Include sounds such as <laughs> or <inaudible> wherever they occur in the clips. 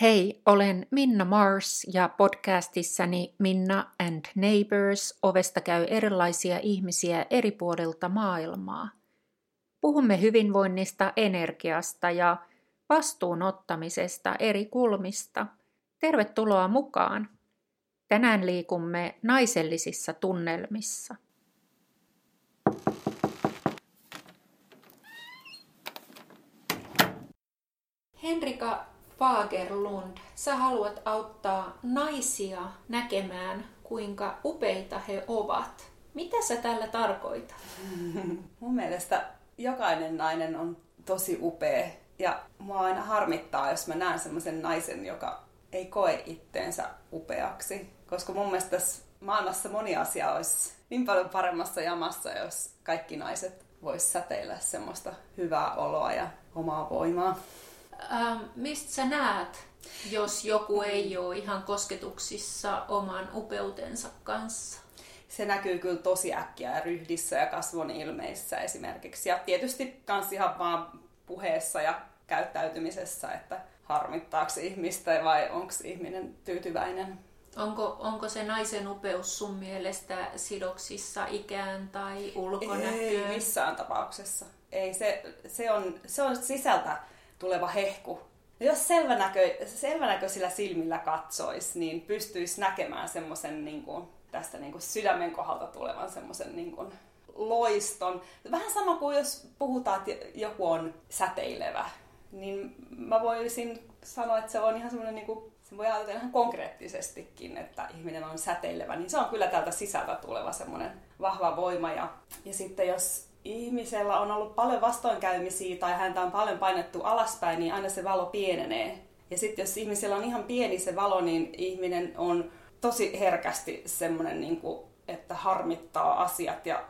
Hei, olen Minna Mars ja podcastissani Minna and Neighbors ovesta käy erilaisia ihmisiä eri puolilta maailmaa. Puhumme hyvinvoinnista, energiasta ja vastuunottamisesta eri kulmista. Tervetuloa mukaan! Tänään liikumme naisellisissa tunnelmissa. Henrika Fagerlund, sä haluat auttaa naisia näkemään, kuinka upeita he ovat. Mitä sä tällä tarkoitat? <laughs> Mun mielestä jokainen nainen on tosi upea. Ja mua aina harmittaa, jos mä näen semmoisen naisen, joka ei koe itteensä upeaksi. Koska mun mielestä tässä maailmassa moni asia olisi niin paljon paremmassa jamassa, jos kaikki naiset vois säteillä semmoista hyvää oloa ja omaa voimaa. Ähm, mistä sä näet, jos joku ei ole ihan kosketuksissa oman upeutensa kanssa? Se näkyy kyllä tosi äkkiä ryhdissä ja kasvon ilmeissä esimerkiksi. Ja tietysti kans ihan vaan puheessa ja käyttäytymisessä, että harmittaako ihmistä vai onko ihminen tyytyväinen. Onko, onko se naisen upeus sun mielestä sidoksissa ikään tai ulkonäköön? Ei missään tapauksessa. Ei, se, se, on, se on sisältä tuleva hehku. Ja jos selvänäkö, selvänäköisillä silmillä katsoisi, niin pystyisi näkemään semmoisen niin kuin, tästä niin kuin sydämen kohdalta tulevan semmoisen niin kuin, loiston. Vähän sama kuin jos puhutaan, että joku on säteilevä, niin mä voisin sanoa, että se on ihan semmoinen, niin se voi ajatella ihan konkreettisestikin, että ihminen on säteilevä, niin se on kyllä täältä sisältä tuleva semmoinen vahva voima. Ja, ja sitten jos ihmisellä on ollut paljon vastoinkäymisiä tai häntä on paljon painettu alaspäin, niin aina se valo pienenee. Ja sitten jos ihmisellä on ihan pieni se valo, niin ihminen on tosi herkästi semmoinen, niin kuin, että harmittaa asiat ja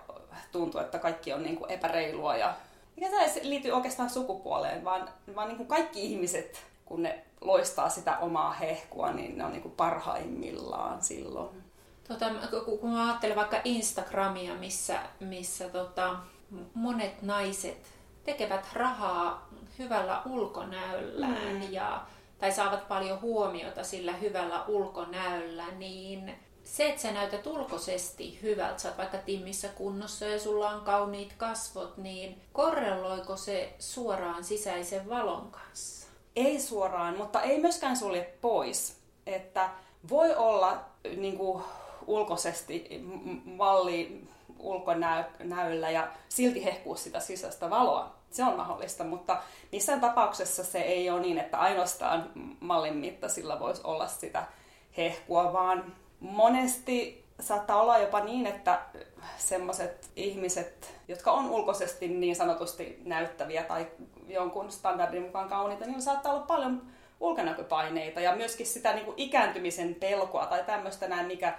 tuntuu, että kaikki on niin kuin epäreilua. Ja, mikä tämä ei liity oikeastaan sukupuoleen, vaan, vaan niin kuin kaikki ihmiset, kun ne loistaa sitä omaa hehkua, niin ne on niin kuin parhaimmillaan silloin. Tota, kun mä ajattelen vaikka Instagramia, missä, missä tota, monet naiset tekevät rahaa hyvällä ulkonäöllään mm. ja, tai saavat paljon huomiota sillä hyvällä ulkonäöllä, niin se, että sä näytät ulkoisesti hyvältä, sä oot vaikka timmissä kunnossa ja sulla on kauniit kasvot, niin korreloiko se suoraan sisäisen valon kanssa? Ei suoraan, mutta ei myöskään sulje pois. Että voi olla niin kuin, ulkoisesti malli ulkonäöllä ja silti hehkuu sitä sisäistä valoa. Se on mahdollista, mutta missään tapauksessa se ei ole niin, että ainoastaan mallin mittaisilla voisi olla sitä hehkua, vaan monesti saattaa olla jopa niin, että semmoiset ihmiset, jotka on ulkoisesti niin sanotusti näyttäviä tai jonkun standardin mukaan kauniita, niin saattaa olla paljon ulkonäköpaineita ja myöskin sitä niin kuin ikääntymisen pelkoa tai tämmöistä näin, mikä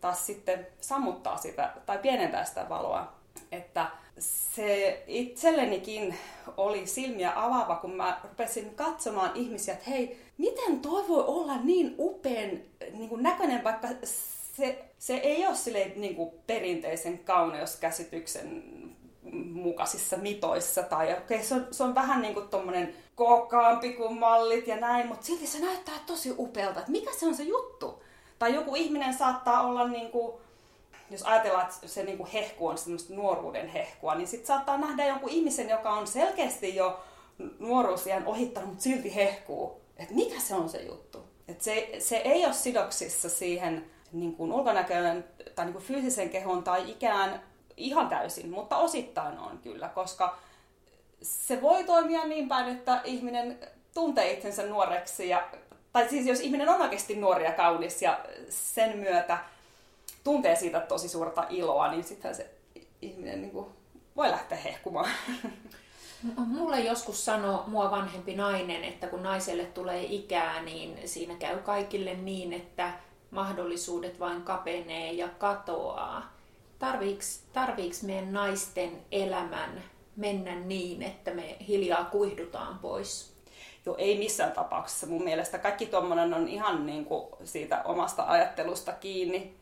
taas sitten sammuttaa sitä tai pienentää sitä valoa. Että se itsellenikin oli silmiä avaava, kun mä rupesin katsomaan ihmisiä, että hei, miten toi voi olla niin upean niin kuin näköinen, vaikka se, se ei ole sille niin kuin perinteisen kauneuskäsityksen mukaisissa mitoissa. Tai okay, se, on, se on vähän niin kuin tommonen kuin mallit ja näin, mutta silti se näyttää tosi upealta. Että mikä se on se juttu? Tai joku ihminen saattaa olla niin kuin, jos ajatellaan, että se niin kuin hehku on semmoista nuoruuden hehkua, niin sitten saattaa nähdä jonkun ihmisen, joka on selkeästi jo nuoruusiän ohittanut, mutta silti hehkuu. Että mikä se on se juttu? Et se, se ei ole sidoksissa siihen niin kuin ulkonäköön tai niin kuin fyysisen kehon tai ikään ihan täysin, mutta osittain on kyllä, koska se voi toimia niin päin, että ihminen tuntee itsensä nuoreksi ja tai siis jos ihminen on oikeasti nuori ja kaunis ja sen myötä tuntee siitä tosi suurta iloa, niin sittenhän se ihminen niin kuin voi lähteä hehkumaan. <laughs> Mulle joskus sanoi mua vanhempi nainen, että kun naiselle tulee ikää, niin siinä käy kaikille niin, että mahdollisuudet vain kapenee ja katoaa. Tarviiks, tarviiks meidän naisten elämän mennä niin, että me hiljaa kuihdutaan pois? Joo, ei missään tapauksessa. Mun mielestä kaikki tuommoinen on ihan niin kuin siitä omasta ajattelusta kiinni.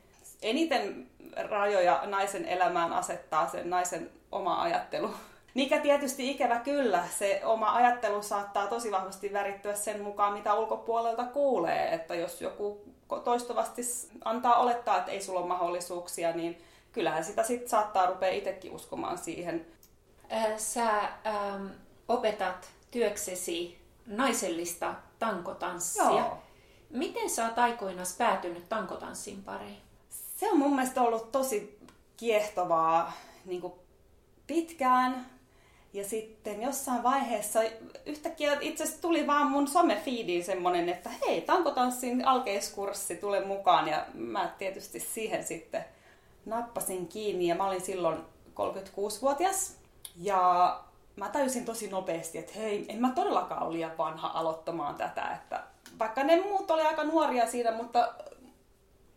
Eniten rajoja naisen elämään asettaa sen naisen oma ajattelu. Mikä tietysti ikävä kyllä, se oma ajattelu saattaa tosi vahvasti värittyä sen mukaan, mitä ulkopuolelta kuulee. Että jos joku toistuvasti antaa olettaa, että ei sulla ole mahdollisuuksia, niin kyllähän sitä sitten saattaa rupea itsekin uskomaan siihen. Sä ähm, opetat työksesi naisellista tankotanssia. Joo. Miten sä oot aikoinaan päätynyt tankotanssin pariin? Se on mun mielestä ollut tosi kiehtovaa niin pitkään. Ja sitten jossain vaiheessa yhtäkkiä itse asiassa tuli vaan mun some-feediin semmonen, että hei, tankotanssin alkeiskurssi, tule mukaan. Ja mä tietysti siihen sitten nappasin kiinni ja mä olin silloin 36-vuotias. Ja mä täysin tosi nopeasti, että hei, en mä todellakaan ole liian vanha aloittamaan tätä. Että vaikka ne muut oli aika nuoria siinä, mutta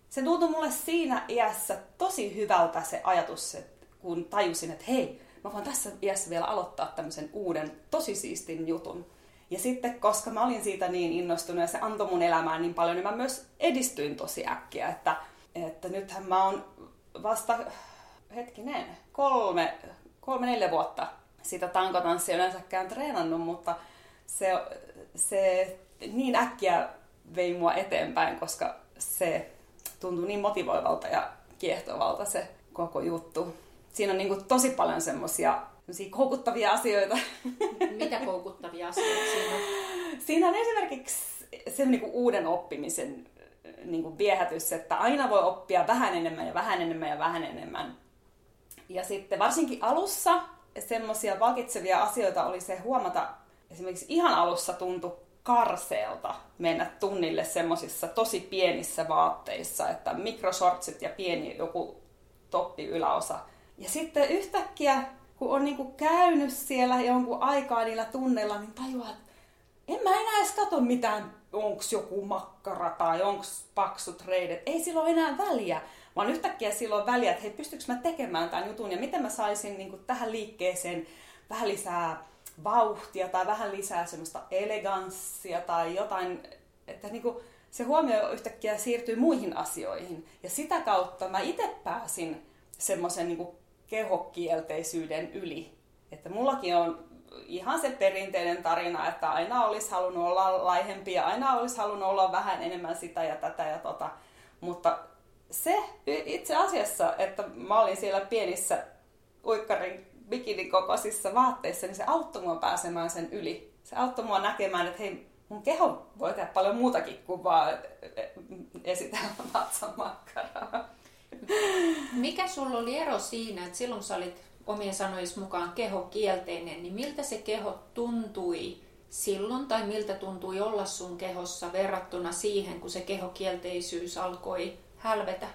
se tuntui mulle siinä iässä tosi hyvältä se ajatus, että kun tajusin, että hei, mä voin tässä iässä vielä aloittaa tämmöisen uuden, tosi siistin jutun. Ja sitten, koska mä olin siitä niin innostunut ja se antoi mun elämään niin paljon, niin mä myös edistyin tosi äkkiä. Että, että nythän mä oon vasta, hetkinen, kolme, kolme neljä vuotta sitä tankotanssia yleensäkään treenannut, mutta se, se niin äkkiä vei mua eteenpäin, koska se tuntui niin motivoivalta ja kiehtovalta se koko juttu. Siinä on niin kuin tosi paljon semmoisia koukuttavia asioita. Mitä koukuttavia asioita siinä on? Siinä on esimerkiksi se niin kuin uuden oppimisen niin kuin viehätys, että aina voi oppia vähän enemmän ja vähän enemmän ja vähän enemmän. Ja sitten varsinkin alussa semmoisia palkitsevia asioita oli se huomata, esimerkiksi ihan alussa tuntui karseelta mennä tunnille semmoisissa tosi pienissä vaatteissa, että mikrosortsit ja pieni joku toppi yläosa. Ja sitten yhtäkkiä, kun on niinku käynyt siellä jonkun aikaa niillä tunneilla, niin tajuaa, että en mä enää edes katso mitään, onks joku makkara tai onks paksut reidet. Ei silloin enää väliä, vaan yhtäkkiä silloin väliä, että hei, pystyykö mä tekemään tämän jutun ja miten mä saisin niinku tähän liikkeeseen vähän lisää vauhtia tai vähän lisää semmoista eleganssia tai jotain, että niin kuin se huomio yhtäkkiä siirtyy muihin asioihin. Ja sitä kautta mä itse pääsin semmoisen niin kehokielteisyyden yli. Että mullakin on ihan se perinteinen tarina, että aina olisi halunnut olla laihempi ja aina olisi halunnut olla vähän enemmän sitä ja tätä ja tota. Mutta se itse asiassa, että mä olin siellä pienissä uikkarin bikinikokoisissa vaatteissa, niin se auttoi mua pääsemään sen yli. Se auttoi mua näkemään, että hei, mun keho voi tehdä paljon muutakin kuin vaan esitellä <laughs> vatsamakkaraa. Mikä sulla oli ero siinä, että silloin sä olit omien sanois mukaan keho kielteinen, niin miltä se keho tuntui silloin tai miltä tuntui olla sun kehossa verrattuna siihen, kun se kehokielteisyys alkoi hälvetä?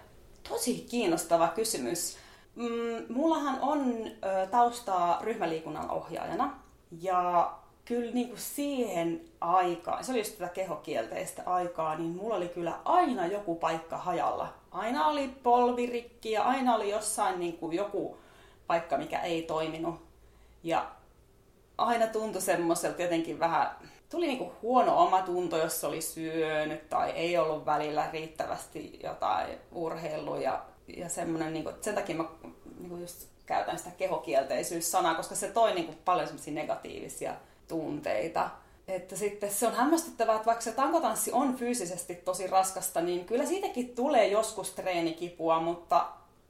Tosi kiinnostava kysymys. Mm, mullahan on ö, taustaa ryhmäliikunnan ohjaajana ja kyllä niin kuin siihen aikaan, se oli just tätä kehokielteistä aikaa, niin mulla oli kyllä aina joku paikka hajalla. Aina oli polvirikki ja aina oli jossain niin kuin joku paikka, mikä ei toiminut. Ja aina tuntui semmoiselta jotenkin vähän, tuli niinku huono omatunto, jos oli syönyt tai ei ollut välillä riittävästi jotain urheilua ja ja semmoinen, niin kuin, sen takia mä niin kuin just käytän sitä kehokielteisyys-sanaa, koska se toi niin kuin, paljon semmoisia negatiivisia tunteita. Että sitten se on hämmästyttävää, että vaikka se tankotanssi on fyysisesti tosi raskasta, niin kyllä siitäkin tulee joskus treenikipua, mutta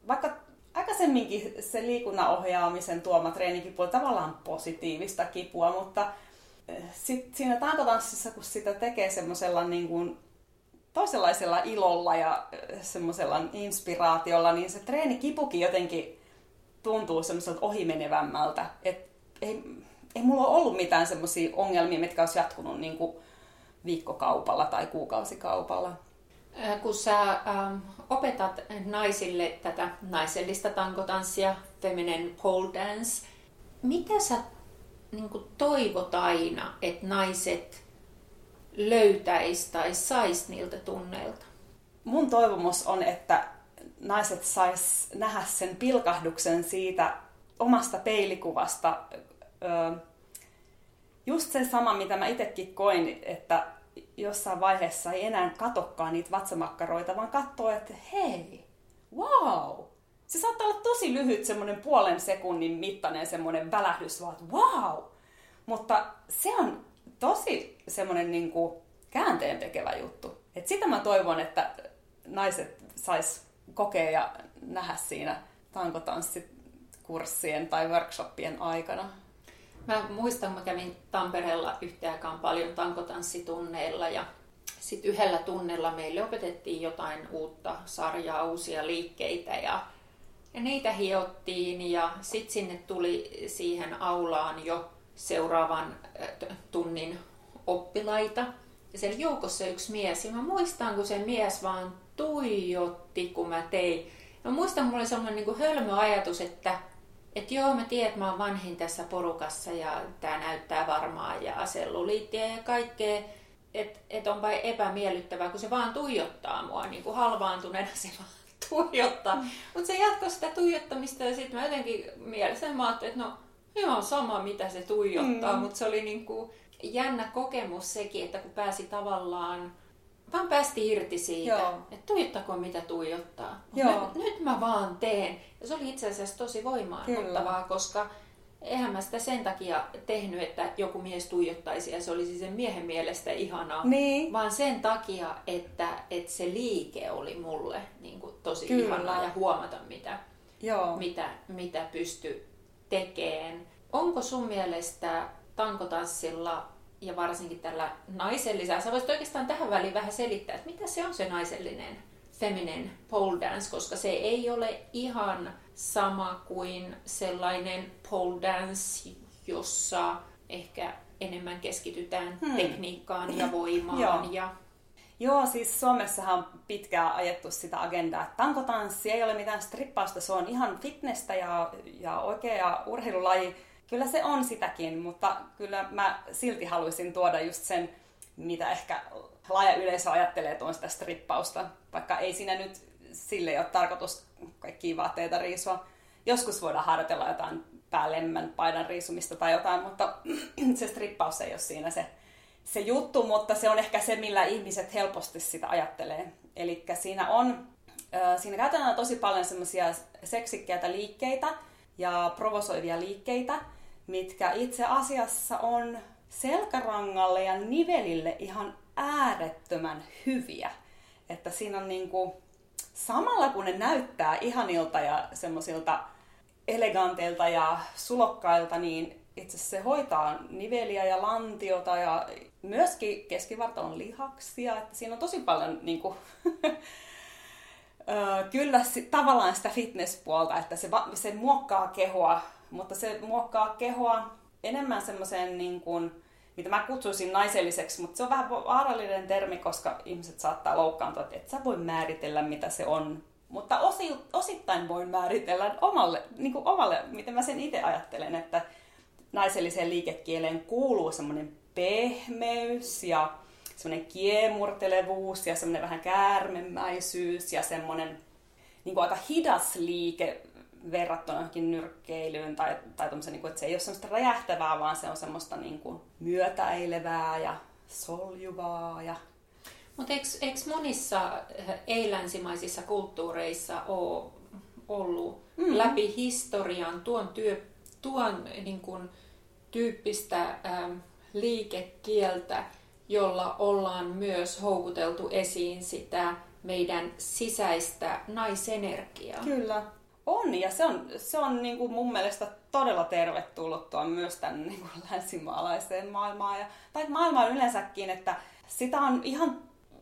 vaikka aikaisemminkin se liikunnan ohjaamisen tuoma treenikipu on tavallaan positiivista kipua, mutta eh, sit siinä tankotanssissa, kun sitä tekee semmoisella niin kuin toisenlaisella ilolla ja semmoisella inspiraatiolla, niin se treenikipukin jotenkin tuntuu semmoiselta ohimenevämmältä. Et ei, ei mulla ollut mitään semmoisia ongelmia, mitkä olisi jatkunut niin kuin viikkokaupalla tai kuukausikaupalla. Kun sä ähm, opetat naisille tätä naisellista tankotanssia, feminine pole dance, mitä sä niin toivot aina, että naiset löytäisi tai saisi niiltä tunneilta? Mun toivomus on, että naiset sais nähdä sen pilkahduksen siitä omasta peilikuvasta. Just se sama, mitä mä itsekin koin, että jossain vaiheessa ei enää katokkaan niitä vatsamakkaroita, vaan katsoo, että hei, wow, se saattaa olla tosi lyhyt, semmoinen puolen sekunnin mittainen semmoinen välähdys, vaan että wow! Mutta se on tosi semmoinen niin kuin käänteen tekevä juttu. Et sitä mä toivon, että naiset sais kokea ja nähdä siinä tankotanssikurssien tai workshoppien aikana. Mä muistan, mä kävin Tampereella yhteen paljon tankotanssitunneilla ja sitten yhdellä tunnella meille opetettiin jotain uutta sarjaa, uusia liikkeitä ja, ja niitä hiottiin ja sitten sinne tuli siihen aulaan jo seuraavan tunnin oppilaita. Ja siellä joukossa yksi mies, ja mä muistan, kun se mies vaan tuijotti, kun mä tein. Mä muistan, mulla oli sellainen niin hölmö ajatus, että että joo, mä tiedän, että mä oon vanhin tässä porukassa ja tämä näyttää varmaa ja selluliittiä ja kaikkea. Että et onpa epämiellyttävää, kun se vaan tuijottaa mua niin kuin halvaantuneena se vaan tuijottaa. Mm. Mutta se jatkoi sitä tuijottamista ja sitten mä jotenkin mielessä mä ajattelin, että no ihan sama mitä se tuijottaa, mm. mutta se oli niin kuin jännä kokemus sekin, että kun pääsi tavallaan vaan päästi irti siitä, Joo. että tuijottako mitä tuijottaa. Joo. Nyt, nyt mä vaan teen. Ja se oli itse asiassa tosi voimaannuttavaa, koska eihän mä sitä sen takia tehnyt, että joku mies tuijottaisi ja se olisi sen miehen mielestä ihanaa, niin. vaan sen takia, että, että se liike oli mulle niin kuin tosi Kyllä. ihanaa ja huomata, mitä, Joo. mitä, mitä pysty tekemään. Onko sun mielestä tankotanssilla ja varsinkin tällä naisellisella, sä voisit oikeastaan tähän väliin vähän selittää, että mitä se on se naisellinen feminine pole dance, koska se ei ole ihan sama kuin sellainen pole dance, jossa ehkä enemmän keskitytään hmm. tekniikkaan ja voimaan. Joo. Ja... Joo, siis Suomessahan on pitkään ajettu sitä agendaa, että tankotanssi ei ole mitään strippausta, se on ihan fitnessä ja, ja oikea urheilulaji kyllä se on sitäkin, mutta kyllä mä silti haluaisin tuoda just sen, mitä ehkä laaja yleisö ajattelee, sitä strippausta, vaikka ei siinä nyt sille ole tarkoitus kaikkia vaatteita riisua. Joskus voidaan harjoitella jotain päälemmän paidan riisumista tai jotain, mutta <clears throat> se strippaus ei ole siinä se, se juttu, mutta se on ehkä se, millä ihmiset helposti sitä ajattelee. Eli siinä on, siinä käytetään tosi paljon semmoisia seksikkäitä liikkeitä ja provosoivia liikkeitä, mitkä itse asiassa on selkärangalle ja nivelille ihan äärettömän hyviä. Että siinä on niinku, samalla kun ne näyttää ihanilta ja semmoisilta eleganteilta ja sulokkailta, niin itse se hoitaa niveliä ja lantiota ja myöskin keskivartalon lihaksia. Että siinä on tosi paljon <laughs> niin kuin, kyllä tavallaan sitä fitnesspuolta, että se, se muokkaa kehoa mutta se muokkaa kehoa enemmän semmoiseen niin kuin, mitä mä kutsuisin naiselliseksi, mutta se on vähän vaarallinen termi, koska ihmiset saattaa loukkaantua, että et sä voi määritellä, mitä se on. Mutta osi, osittain voin määritellä omalle, niin kuin omalle, miten mä sen itse ajattelen, että naiselliseen liikekieleen kuuluu semmoinen pehmeys ja semmoinen kiemurtelevuus ja semmoinen vähän käärmemäisyys ja semmoinen niin kuin aika hidas liike verrattuna johonkin nyrkkeilyyn tai, tai niin kuin, että se ei ole semmoista räjähtävää, vaan se on semmoista niin kuin myötäilevää ja soljuvaa. Ja... Mutta eikö, eikö monissa eh, ei-länsimaisissa kulttuureissa ole ollut mm. läpi historian tuon, työ, tuon niin kuin, tyyppistä ähm, liikekieltä, jolla ollaan myös houkuteltu esiin sitä meidän sisäistä naisenergiaa? Kyllä. On, ja se on, se on niin kuin mun mielestä todella tervetulluttua myös tänne niin kuin <laughs> länsimaalaiseen maailmaan, ja, tai maailmaan yleensäkin, että sitä on ihan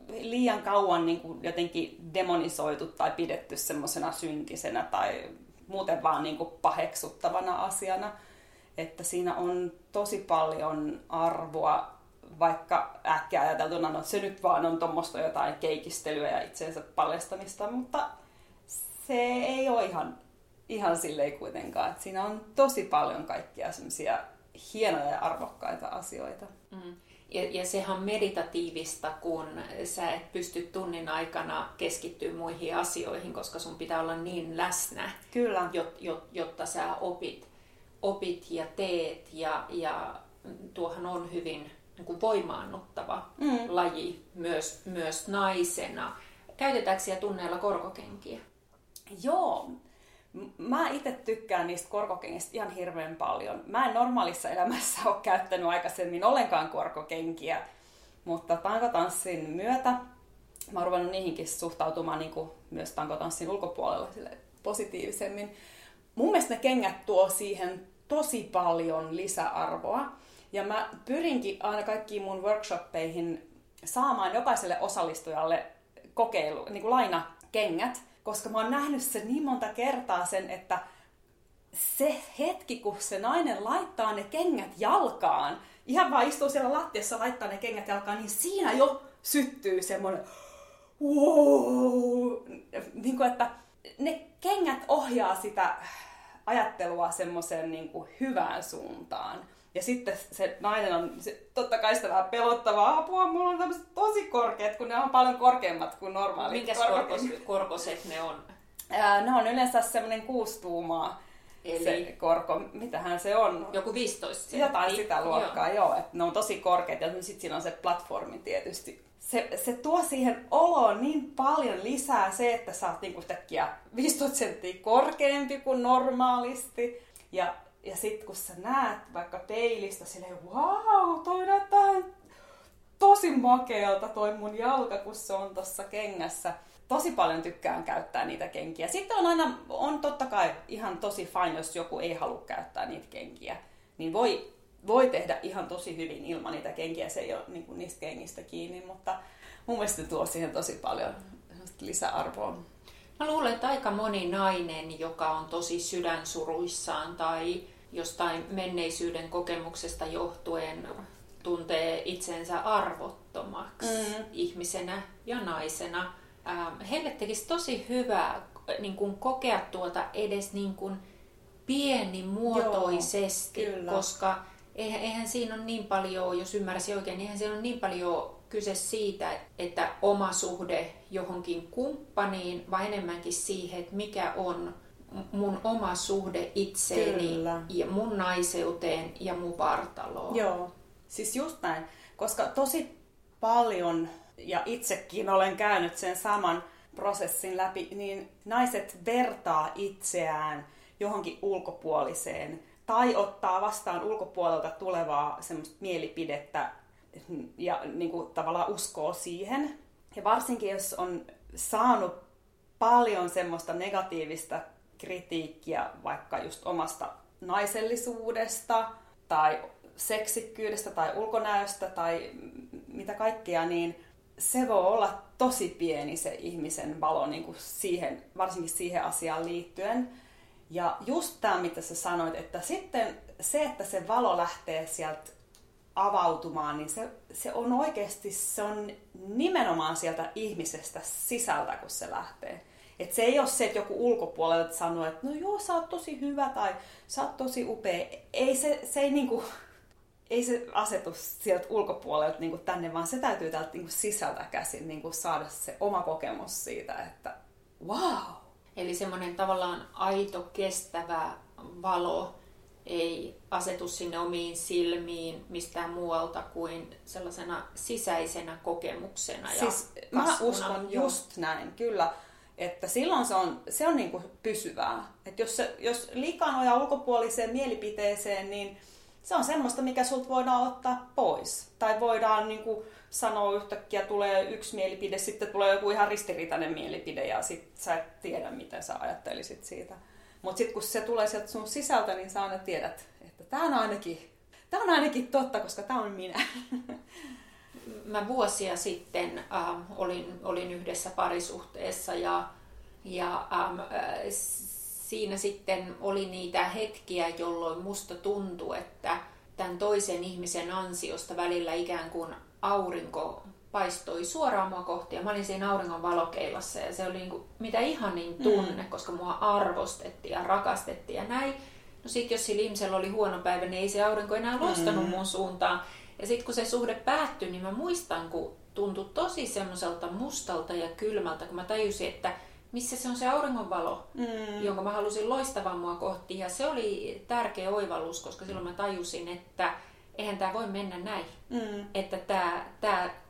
liian kauan niin kuin jotenkin demonisoitu tai pidetty semmoisena synkisenä tai muuten vaan niin kuin paheksuttavana asiana. Että siinä on tosi paljon arvoa, vaikka äkkiä ajateltuna, no se nyt vaan on tuommoista jotain keikistelyä ja itseensä paljastamista, mutta se ei ole ihan, ihan silleen kuitenkaan. Et siinä on tosi paljon kaikkia semmoisia hienoja ja arvokkaita asioita. Mm. Ja, ja sehän on meditatiivista, kun sä et pysty tunnin aikana keskittyä muihin asioihin, koska sun pitää olla niin läsnä, Kyllä. Jot, jot, jotta sä opit, opit ja teet. Ja, ja tuohan on hyvin niin kuin voimaannuttava mm. laji myös, myös naisena. Käytetäänkö siellä tunneilla korkokenkiä? Joo, Mä itse tykkään niistä korkokengistä ihan hirveän paljon. Mä en normaalissa elämässä ole käyttänyt aikaisemmin ollenkaan korkokenkiä, mutta tankotanssin myötä mä oon ruvennut niihinkin suhtautumaan niin kuin myös tankotanssin ulkopuolella sille positiivisemmin. Mun mielestä ne kengät tuo siihen tosi paljon lisäarvoa. Ja mä pyrinkin aina kaikkiin mun workshoppeihin saamaan jokaiselle osallistujalle kokeilu, niin kuin lainakengät, koska mä oon nähnyt sen niin monta kertaa sen, että se hetki, kun se nainen laittaa ne kengät jalkaan, ihan vaan istuu siellä lattiassa laittaa ne kengät jalkaan, niin siinä jo syttyy semmoinen wow! Niin kuin, että ne kengät ohjaa sitä ajattelua semmoiseen niin hyvään suuntaan. Ja sitten se nainen on, se, totta kai sitä vähän pelottavaa apua, mulla on tämmöiset tosi korkeat, kun ne on paljon korkeammat kuin normaalit. Minkäs korkos, korkoset ne on? Ää, ne on yleensä semmoinen kuusi tuumaa. Eli se korko, mitähän se on? Joku 15 senttiä. Jotain sitä luokkaa, joo. joo että ne on tosi korkeat ja sitten siinä on se platformi tietysti. Se, se tuo siihen oloon niin paljon lisää se, että sä oot niinku yhtäkkiä 15 senttiä korkeampi kuin normaalisti. Ja ja sitten kun sä näet vaikka peilistä silleen, wow, toi näyttää tosi makealta toi mun jalka, kun se on tossa kengässä. Tosi paljon tykkään käyttää niitä kenkiä. Sitten on aina, on totta kai ihan tosi fine, jos joku ei halua käyttää niitä kenkiä. Niin voi, voi tehdä ihan tosi hyvin ilman niitä kenkiä, se ei ole niin kuin niistä kengistä kiinni, mutta mun mielestä tuo siihen tosi paljon lisäarvoa. Mä luulen, että aika moni nainen, joka on tosi sydänsuruissaan tai jostain menneisyyden kokemuksesta johtuen tuntee itsensä arvottomaksi mm. ihmisenä ja naisena. Ähm, heille tekisi tosi hyvää niin kuin kokea tuota edes niin kuin pienimuotoisesti, Joo, koska eihän, eihän siinä ole niin paljon, jos ymmärsi oikein, niin eihän siinä ole niin paljon kyse siitä, että oma suhde johonkin kumppaniin, vaan enemmänkin siihen, että mikä on mun oma suhde itseeni Kyllä. ja mun naiseuteen ja mun vartaloon. Joo, siis just näin. Koska tosi paljon, ja itsekin olen käynyt sen saman prosessin läpi, niin naiset vertaa itseään johonkin ulkopuoliseen tai ottaa vastaan ulkopuolelta tulevaa semmoista mielipidettä ja niin kuin, tavallaan uskoo siihen. Ja varsinkin jos on saanut paljon semmoista negatiivista kritiikkiä vaikka just omasta naisellisuudesta tai seksikkyydestä tai ulkonäöstä tai mitä kaikkea, niin se voi olla tosi pieni se ihmisen valo niin kuin siihen, varsinkin siihen asiaan liittyen. Ja just tämä, mitä sä sanoit, että sitten se, että se valo lähtee sieltä avautumaan, niin se, se on oikeasti se on nimenomaan sieltä ihmisestä sisältä, kun se lähtee. Et se ei ole se, että joku ulkopuolelta sanoo, että no joo, sä oot tosi hyvä tai sä oot tosi upea. Ei se, se ei niinku, ei se asetu sieltä ulkopuolelta niinku tänne, vaan se täytyy täältä niinku sisältä käsin niinku saada se oma kokemus siitä, että wow. Eli semmoinen tavallaan aito, kestävä valo ei asetu sinne omiin silmiin mistään muualta kuin sellaisena sisäisenä kokemuksena siis ja Mä uskon just näin, kyllä että silloin se on, se on niin kuin pysyvää. Että jos, se, jos liikaa nojaa ulkopuoliseen mielipiteeseen, niin se on semmoista, mikä sulta voidaan ottaa pois. Tai voidaan niin kuin sanoa yhtäkkiä, tulee yksi mielipide, sitten tulee joku ihan ristiriitainen mielipide ja sit sä et tiedä, miten sä ajattelisit siitä. Mutta sitten kun se tulee sieltä sun sisältä, niin sä aina tiedät, että tämä on on ainakin totta, koska tämä on minä. <laughs> mä vuosia sitten äh, olin, olin yhdessä parisuhteessa ja, ja ähm, äh, siinä sitten oli niitä hetkiä, jolloin musta tuntui, että tämän toisen ihmisen ansiosta välillä ikään kuin aurinko paistoi suoraan mua kohti ja mä olin siinä auringon valokeilassa ja se oli niin kuin, mitä ihanin tunne, mm. koska mua arvostettiin ja rakastettiin ja näin. No sit jos sillä ihmisellä oli huono päivä, niin ei se aurinko enää loistanut mm. mun suuntaan. Ja sitten kun se suhde päättyi, niin mä muistan, kun tuntui tosi semmoiselta mustalta ja kylmältä, kun mä tajusin, että missä se on se auringonvalo, mm. jonka mä halusin loistavan mua kohti. Ja se oli tärkeä oivallus, koska silloin mä tajusin, että eihän tämä voi mennä näin. Mm. Että tämä tää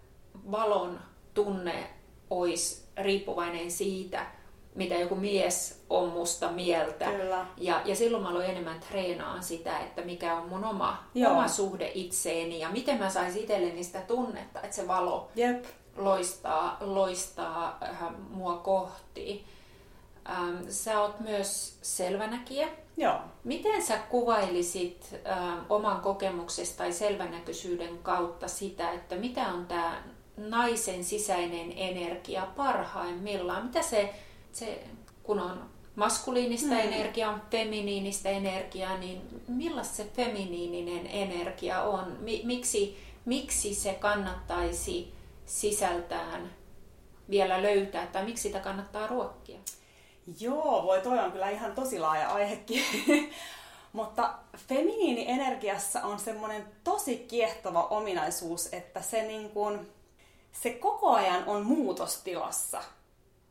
valon tunne olisi riippuvainen siitä, mitä joku mies on musta mieltä. Kyllä. Ja, ja silloin mä aloin enemmän treenaan sitä, että mikä on mun oma, Joo. oma suhde itseeni ja miten mä saisin itselleni sitä tunnetta, että se valo Jep. loistaa, loistaa äh, mua kohti. Ähm, sä oot myös selvänäkijä. Joo. Miten sä kuvailisit ähm, oman kokemuksesta tai selvänäköisyyden kautta sitä, että mitä on tämä naisen sisäinen energia parhaimmillaan? Mitä se, se kun on maskuliinista Mm. energiaa, on feminiinistä energiaa, niin millaista se feminiininen energia on? Mi- miksi, miksi se kannattaisi sisältään vielä löytää tai miksi sitä kannattaa ruokkia? Joo, voi toi on kyllä ihan tosi laaja aihekin. <laughs> Mutta feminiini-energiassa on semmoinen tosi kiehtova ominaisuus, että se, niin kuin, se koko ajan on muutostilassa.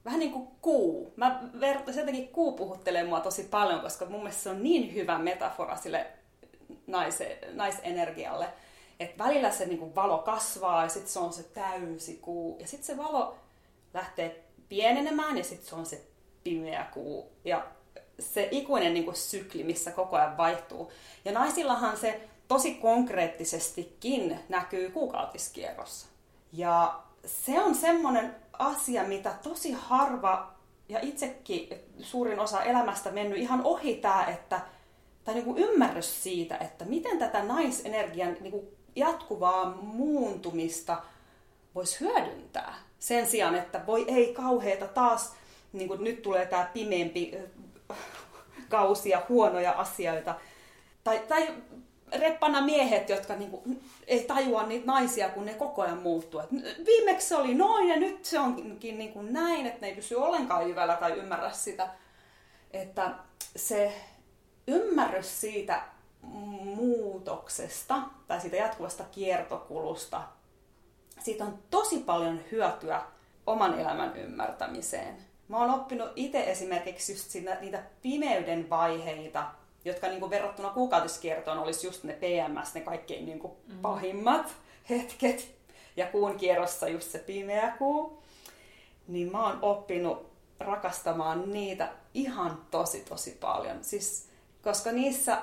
Vähän niin kuin kuu. Mä vertaisin jotenkin kuu puhuttelee mua tosi paljon, koska mun mielestä se on niin hyvä metafora sille naise, naisenergialle. Että välillä se niin kuin valo kasvaa ja sitten se on se täysi kuu. Ja sitten se valo lähtee pienenemään ja sitten se on se pimeä kuu. Ja se ikuinen niin kuin sykli, missä koko ajan vaihtuu. Ja naisillahan se tosi konkreettisestikin näkyy kuukautiskierrossa. Ja se on semmoinen asia, mitä tosi harva ja itsekin suurin osa elämästä mennyt ihan ohi tämä, että tai niin kuin ymmärrys siitä, että miten tätä naisenergian niin kuin jatkuvaa muuntumista voisi hyödyntää. Sen sijaan, että voi ei kauheita taas, niin kuin nyt tulee tämä pimeämpi äh, kausi ja huonoja asioita. Tai, tai reppana miehet, jotka niinku ei tajua niitä naisia, kun ne koko ajan muuttuu. Et viimeksi se oli noin ja nyt se onkin niinku näin, että ne ei pysy ollenkaan hyvällä tai ymmärrä sitä. Että se ymmärrys siitä muutoksesta tai siitä jatkuvasta kiertokulusta, siitä on tosi paljon hyötyä oman elämän ymmärtämiseen. Mä oon oppinut itse esimerkiksi just siinä, niitä pimeyden vaiheita, jotka niin kuin verrattuna kuukautiskiertoon olisi just ne PMS, ne kaikkein niin kuin pahimmat hetket. Ja kuun kierrossa just se pimeä kuu. Niin mä oon oppinut rakastamaan niitä ihan tosi tosi paljon. Siis, koska niissä,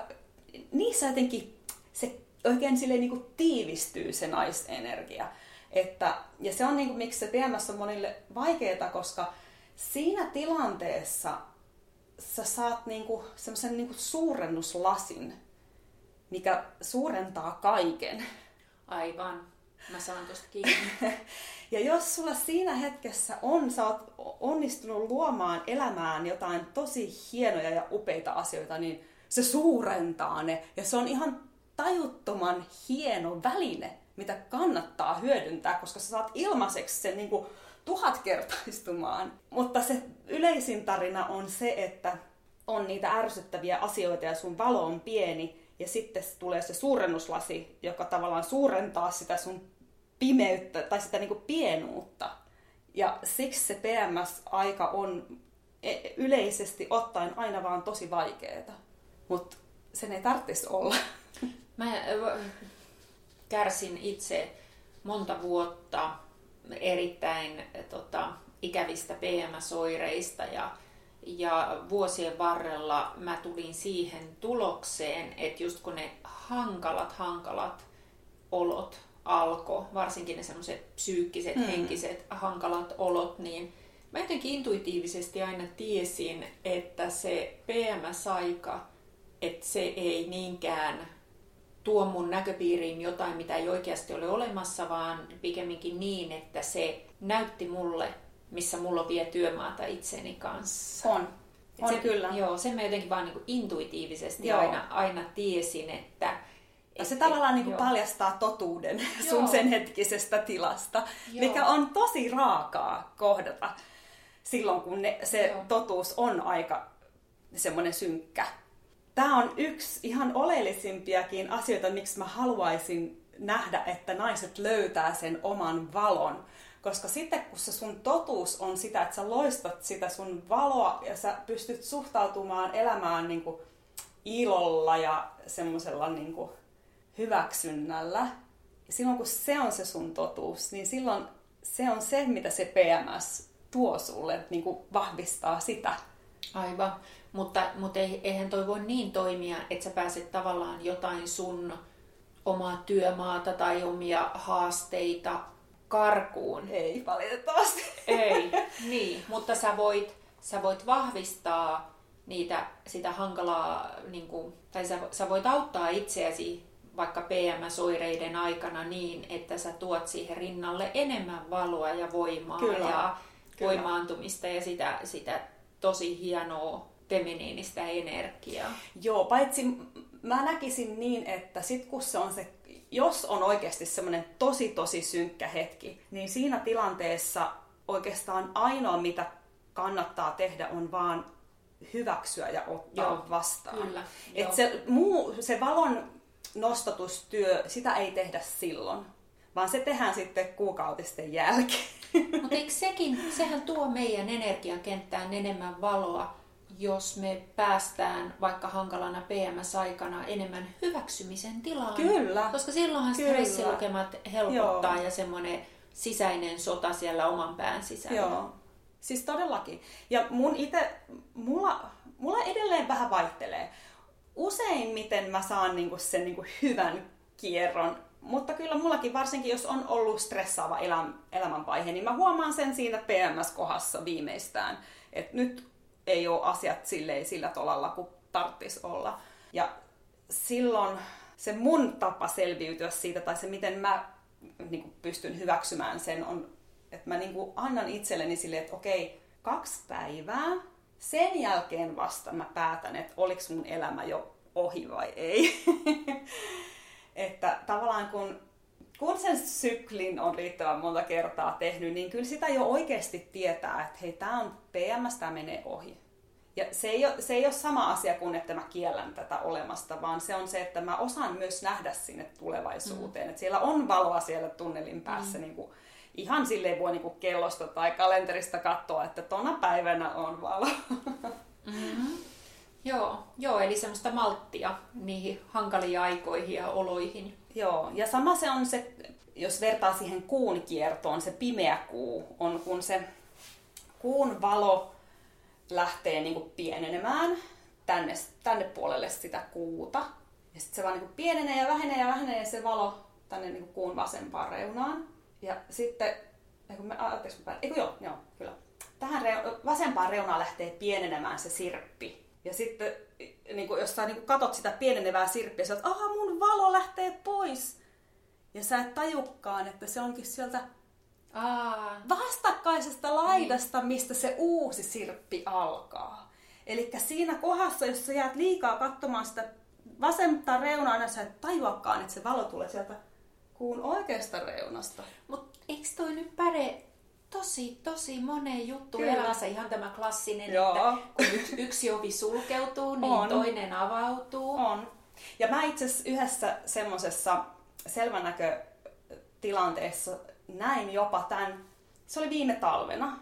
niissä jotenkin se oikein silleen niin kuin tiivistyy se naisenergia. Että, ja se on niin kuin, miksi se PMS on monille vaikeaa, koska siinä tilanteessa sä saat niinku semmoisen niinku suurennuslasin, mikä suurentaa kaiken. Aivan. Mä saan tosta kiinni. <laughs> Ja jos sulla siinä hetkessä on, sä oot onnistunut luomaan elämään jotain tosi hienoja ja upeita asioita, niin se suurentaa ne. Ja se on ihan tajuttoman hieno väline, mitä kannattaa hyödyntää, koska sä saat ilmaiseksi sen niin kuin tuhatkertaistumaan. Mutta se yleisin tarina on se, että on niitä ärsyttäviä asioita ja sun valo on pieni, ja sitten tulee se suurennuslasi, joka tavallaan suurentaa sitä sun pimeyttä tai sitä niin kuin pienuutta. Ja siksi se PMS-aika on e- yleisesti ottaen aina vaan tosi vaikeeta. Mutta sen ei tarvitsisi olla. Mä kärsin itse monta vuotta erittäin tota, ikävistä PMS-oireista ja, ja vuosien varrella mä tulin siihen tulokseen, että just kun ne hankalat, hankalat olot alkoi, varsinkin ne semmoiset psyykkiset, Mm. henkiset, hankalat olot, niin mä jotenkin intuitiivisesti aina tiesin, että se PMS-aika, että se ei niinkään tuo mun näköpiiriin jotain, mitä ei oikeasti ole olemassa, vaan pikemminkin niin, että se näytti mulle, missä mulla on vielä työmaata itseni kanssa. On. Et On se, kyllä. Joo, sen mä jotenkin vaan niin intuitiivisesti Joo. aina, aina tiesin, että... Se et- tavallaan et- niin kuin joo. paljastaa totuuden <laughs> Joo. sun sen hetkisestä tilasta, Joo. mikä on tosi raakaa kohdata silloin, kun ne, se Joo. totuus on aika semmoinen synkkä. Tämä on yksi ihan oleellisimpiakin asioita, miksi mä haluaisin nähdä, että naiset löytää sen oman valon. Koska sitten kun se sun totuus on sitä, että sä loistat sitä sun valoa ja sä pystyt suhtautumaan elämään niin kuin ilolla ja semmoisella niin hyväksynnällä. Ja silloin kun se on se sun totuus, niin silloin se on se, mitä se PMS tuo sulle, niin kuin vahvistaa sitä. Aivan, mutta, mutta eihän toi voi niin toimia, että sä pääset tavallaan jotain sun omaa työmaata tai omia haasteita karkuun. Ei valitettavasti. Ei, <laughs> niin, mutta sä voit, sä voit vahvistaa niitä, sitä hankalaa, niin kuin, tai sä, sä voit auttaa itseäsi vaikka PMS-oireiden aikana niin, että sä tuot siihen rinnalle enemmän valoa ja voimaa Kyllä. ja Kyllä. voimaantumista ja sitä, sitä tosi hienoa feminiinistä energiaa. Joo, paitsi mä näkisin niin, että sit kun se on se, jos on oikeasti semmoinen tosi tosi synkkä hetki, niin siinä tilanteessa oikeastaan ainoa mitä kannattaa tehdä on vaan hyväksyä ja ottaa Joo, vastaan. Kyllä, Et se, muu, se valon nostatustyö, sitä ei tehdä silloin, vaan se tehdään sitten kuukautisten jälkeen. Mutta eikö sekin, sehän tuo meidän energiakenttään enemmän valoa, jos me päästään vaikka hankalana PMS-aikana enemmän hyväksymisen tilaan. Kyllä. Koska silloinhan stressilukemat helpottaa Joo. ja semmoinen sisäinen sota siellä oman pään sisällä. Joo. Siis todellakin. Ja mun itse, mulla, mulla edelleen vähän vaihtelee. Useimmiten mä saan niinku sen niinku hyvän kierron, mutta kyllä mullakin, varsinkin jos on ollut stressaava elämänvaihe, niin mä huomaan sen siinä PMS-kohdassa viimeistään, että nyt ei ole asiat silleen sillä tolalla kuin tarttis olla. Ja silloin se mun tapa selviytyä siitä, tai se miten mä niin kuin pystyn hyväksymään sen, on, että mä niin kuin annan itselleni silleen, että okei, kaksi päivää, sen jälkeen vasta mä päätän, että oliko mun elämä jo ohi vai ei. <laughs> että tavallaan kun, kun sen syklin on riittävän monta kertaa tehnyt, niin kyllä sitä jo oikeasti tietää, että hei, tämä on PMS, tämä menee ohi. Ja se ei, ole, se ei ole sama asia kuin, että mä kiellän tätä olemasta, vaan se on se, että mä osaan myös nähdä sinne tulevaisuuteen. Mm. Että siellä on valoa siellä tunnelin päässä. Mm. Niin kuin, ihan silleen voi niin kuin kellosta tai kalenterista katsoa, että tona päivänä on valo. Mm-hmm. Joo, joo, eli semmoista malttia niihin hankaliin aikoihin ja oloihin. Joo, ja sama se on se, jos vertaa siihen kuun kiertoon, se pimeä kuu on, kun se kuun valo lähtee niin kuin pienenemään tänne, tänne puolelle sitä kuuta. Ja sitten se vaan niin kuin pienenee ja vähenee ja vähenee se valo tänne niin kuin kuun vasempaan reunaan. Ja sitten, eikö me, anteeksi, eikö joo, joo, kyllä. Tähän reu- vasempaan reunaan lähtee pienenemään se sirppi. Ja sitten, niin kuin, jos sä niin kuin katot sitä pienenevää sirppiä, sä oot, aha, mun valo lähtee pois. Ja sä et tajukkaan, että se onkin sieltä Aa. vastakkaisesta laidasta, niin. mistä se uusi sirppi alkaa. Eli siinä kohdassa, jos sä jäät liikaa katsomaan sitä vasenta reunaa, niin sä et tajuakaan, että se valo tulee sieltä kuun oikeasta reunasta. Mutta eikö toi nyt päde tosi, tosi moneen juttu Kyllä. elämässä? Ihan tämä klassinen, Joo. että kun yksi, yksi ovi sulkeutuu, niin on. toinen avautuu. On. Ja mä itse asiassa yhdessä semmoisessa selvänäkötilanteessa näin jopa tämän, se oli viime talvena,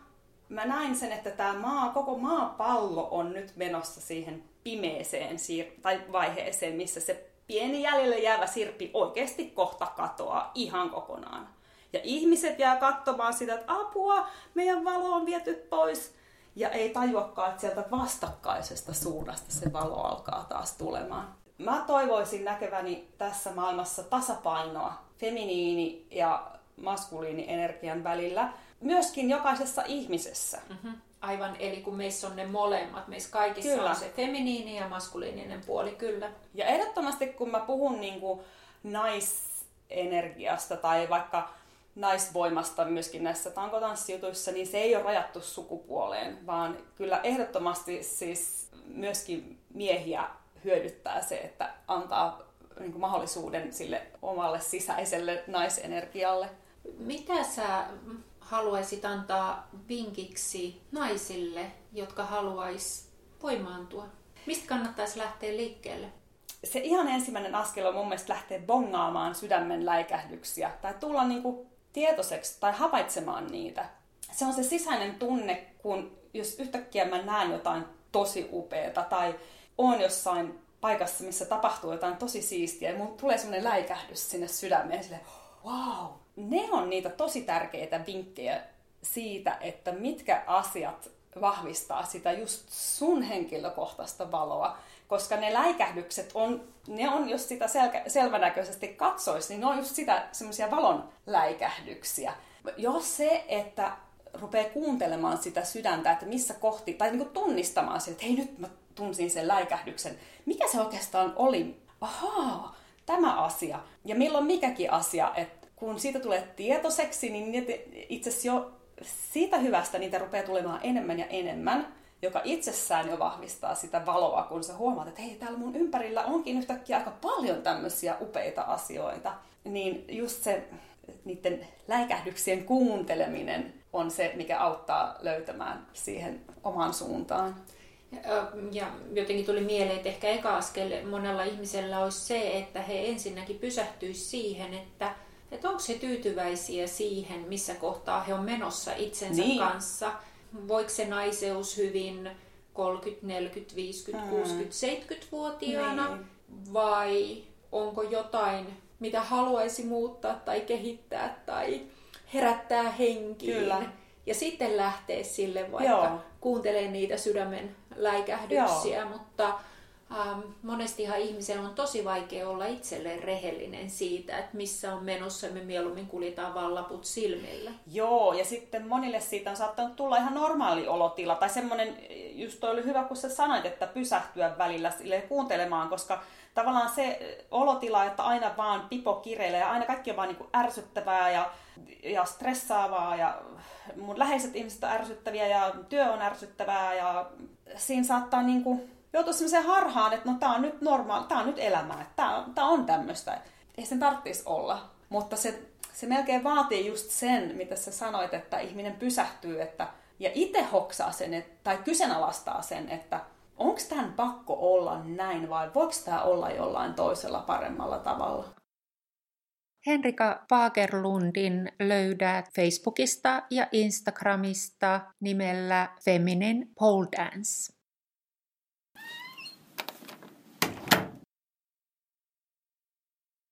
mä näin sen, että tämä maa, koko maapallo on nyt menossa siihen pimeeseen siir- tai vaiheeseen, missä se pieni jäljelle jäävä sirppi oikeasti kohta katoaa ihan kokonaan. Ja ihmiset jää katsomaan sitä, että apua, meidän valo on viety pois. Ja ei tajuakaan, että sieltä vastakkaisesta suunnasta se valo alkaa taas tulemaan. Mä toivoisin näkeväni tässä maailmassa tasapainoa feminiini ja maskuliinienergian välillä, myöskin jokaisessa ihmisessä. Mm-hmm. Aivan, eli kun meissä on ne molemmat, meissä kaikissa kyllä. on se feminiini ja maskuliininen puoli, kyllä. Ja ehdottomasti kun mä puhun niin kuin naisenergiasta tai vaikka naisvoimasta myöskin näissä tankotanssijutuissa, niin se ei ole rajattu sukupuoleen, vaan kyllä ehdottomasti siis myöskin miehiä hyödyttää se, että antaa niin kuin mahdollisuuden sille omalle sisäiselle naisenergialle. Mitä sä haluaisit antaa vinkiksi naisille, jotka haluais voimaantua? Mistä kannattaisi lähteä liikkeelle? Se ihan ensimmäinen askel on mun mielestä lähteä bongaamaan sydämen läikähdyksiä tai tulla niinku tietoiseksi tai havaitsemaan niitä. Se on se sisäinen tunne, kun jos yhtäkkiä mä näen jotain tosi upeata tai on jossain paikassa, missä tapahtuu jotain tosi siistiä ja tulee semmoinen läikähdys sinne sydämeen sille, wow, ne on niitä tosi tärkeitä vinkkejä siitä, että mitkä asiat vahvistaa sitä just sun henkilökohtaista valoa, koska ne läikähdykset on, ne on, jos sitä selkä, selvänäköisesti katsoisi, niin ne on just sitä semmoisia valon läikähdyksiä. Jos se, että rupeaa kuuntelemaan sitä sydäntä, että missä kohti, tai niin kuin tunnistamaan sen, että hei nyt mä tunsin sen läikähdyksen, mikä se oikeastaan oli, ahaa, tämä asia, ja milloin mikäkin asia, että kun siitä tulee tietoiseksi, niin itse asiassa jo siitä hyvästä niitä rupeaa tulemaan enemmän ja enemmän, joka itsessään jo vahvistaa sitä valoa, kun sä huomaat, että hei, täällä mun ympärillä onkin yhtäkkiä aika paljon tämmöisiä upeita asioita. Niin just se niiden läikähdyksien kuunteleminen on se, mikä auttaa löytämään siihen omaan suuntaan. Ja jotenkin tuli mieleen, että ehkä eka askel monella ihmisellä olisi se, että he ensinnäkin pysähtyisivät siihen, että, että onko he tyytyväisiä siihen, missä kohtaa he on menossa itsensä niin. kanssa. Voiko se naiseus hyvin 30, 40, 50, hmm. 60, 70-vuotiaana niin. vai onko jotain, mitä haluaisi muuttaa tai kehittää tai herättää henkiin. Kyllä. Ja sitten lähtee sille vaikka Joo. kuuntelee niitä sydämen läikähdyksiä, Joo. mutta ähm, monestihan ihmisellä on tosi vaikea olla itselleen rehellinen siitä, että missä on menossa ja me mieluummin kuljetaan vaan laput silmillä. Joo, ja sitten monille siitä on saattanut tulla ihan normaali olotila, tai semmoinen, just toi oli hyvä, kun sä sanoit, että pysähtyä välillä sille kuuntelemaan, koska tavallaan se olotila, että aina vaan pipo kireilee ja aina kaikki on vaan niin ärsyttävää ja, ja stressaavaa ja mun läheiset ihmiset on ärsyttäviä ja työ on ärsyttävää ja siinä saattaa niin kuin joutua sellaiseen harhaan, että no tää on nyt normaali, tää on nyt elämää, että tää, tää on tämmöistä. Ei sen tarvitsisi olla. Mutta se, se melkein vaatii just sen, mitä sä sanoit, että ihminen pysähtyy että, ja itse hoksaa sen, että, tai kyseenalaistaa sen, että onko tämän pakko olla näin vai voiko tämä olla jollain toisella paremmalla tavalla? Henrika Fagerlundin löydät Facebookista ja Instagramista nimellä Feminine Pole Dance.